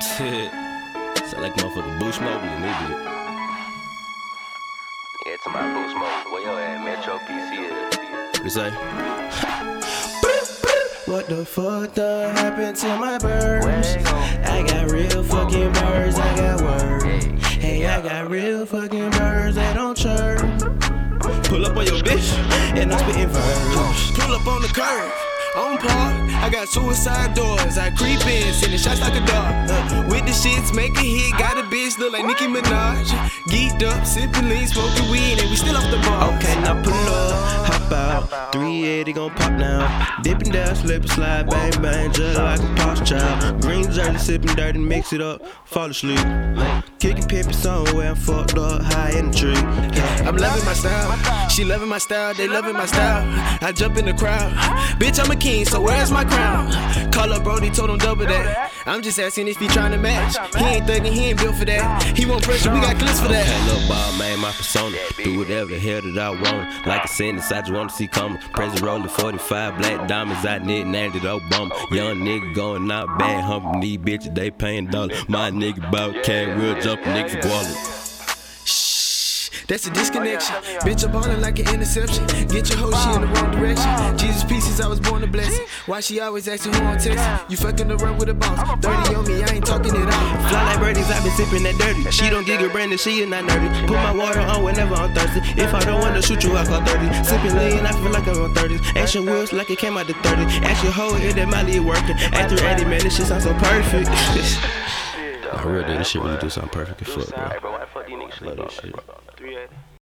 Shit. Sound like motherfucking Boost Mobile in this bitch. Yeah, to my boost mode. Where your at? Metro PC What you say? What the fuck done happened to my birds? I got real fucking birds, I got words. Hey, I got real fucking birds, that don't chirp. Pull up on your bitch. And I'm spitting verse. Pull up on the curb, on par. I got suicide doors. I creep in, sending shots like a dog. Uh, with the shits, make a hit. Got a bitch look like Nicki Minaj. Geeked up, sipping lean, smoking weed, and we still off the bar. Okay, now pull up, hop out. 380 gon' pop now. Dipping down, slip and slide, bang bang, just like a posh child. Green jersey, sipping dirty, mix it up, fall asleep. Kicking pimpin' somewhere, fucked up, high in the tree. I'm loving my style. She loving my style, they loving my style. I jump in the crowd. Bitch, I'm a king, so where's my crown? Call up Brody, told him double that. I'm just asking if he tryna match. He ain't thugging, he ain't built for that. He want pressure, we got clips for that. That little ball, man, my persona. Do whatever the hell that I want. Like a sentence, I just wanna see coming. Present rolling 45, black diamonds, I need named it Obama. Young nigga going out bad, humping these bitches, they paying dollars. My nigga bout cat, real jumping niggas wallet. Shh, that's a disconnection. Bitch, I'm ballin' like an interception. Get your hoe, she in the wrong direction. Jesus pieces, I was born a blessing. Why she always asking who on text? You fucking around with a boss. 30 on me, I ain't talking it out. Fly like birdies, I been sipping that dirty. She don't giggle Brandon, she is not nerdy. Put my water on whenever I'm thirsty. If I don't wanna shoot you, I call 30. Sipping lean, I feel like I'm on 30s. Action wheels like it came out the 30. Action hoe, it that Molly working. After 80, man, this shit sounds so perfect. I real did this shit really do something perfect as fuck, bro. Alright, bro, why the fuck these niggas sleep on? shit. 380.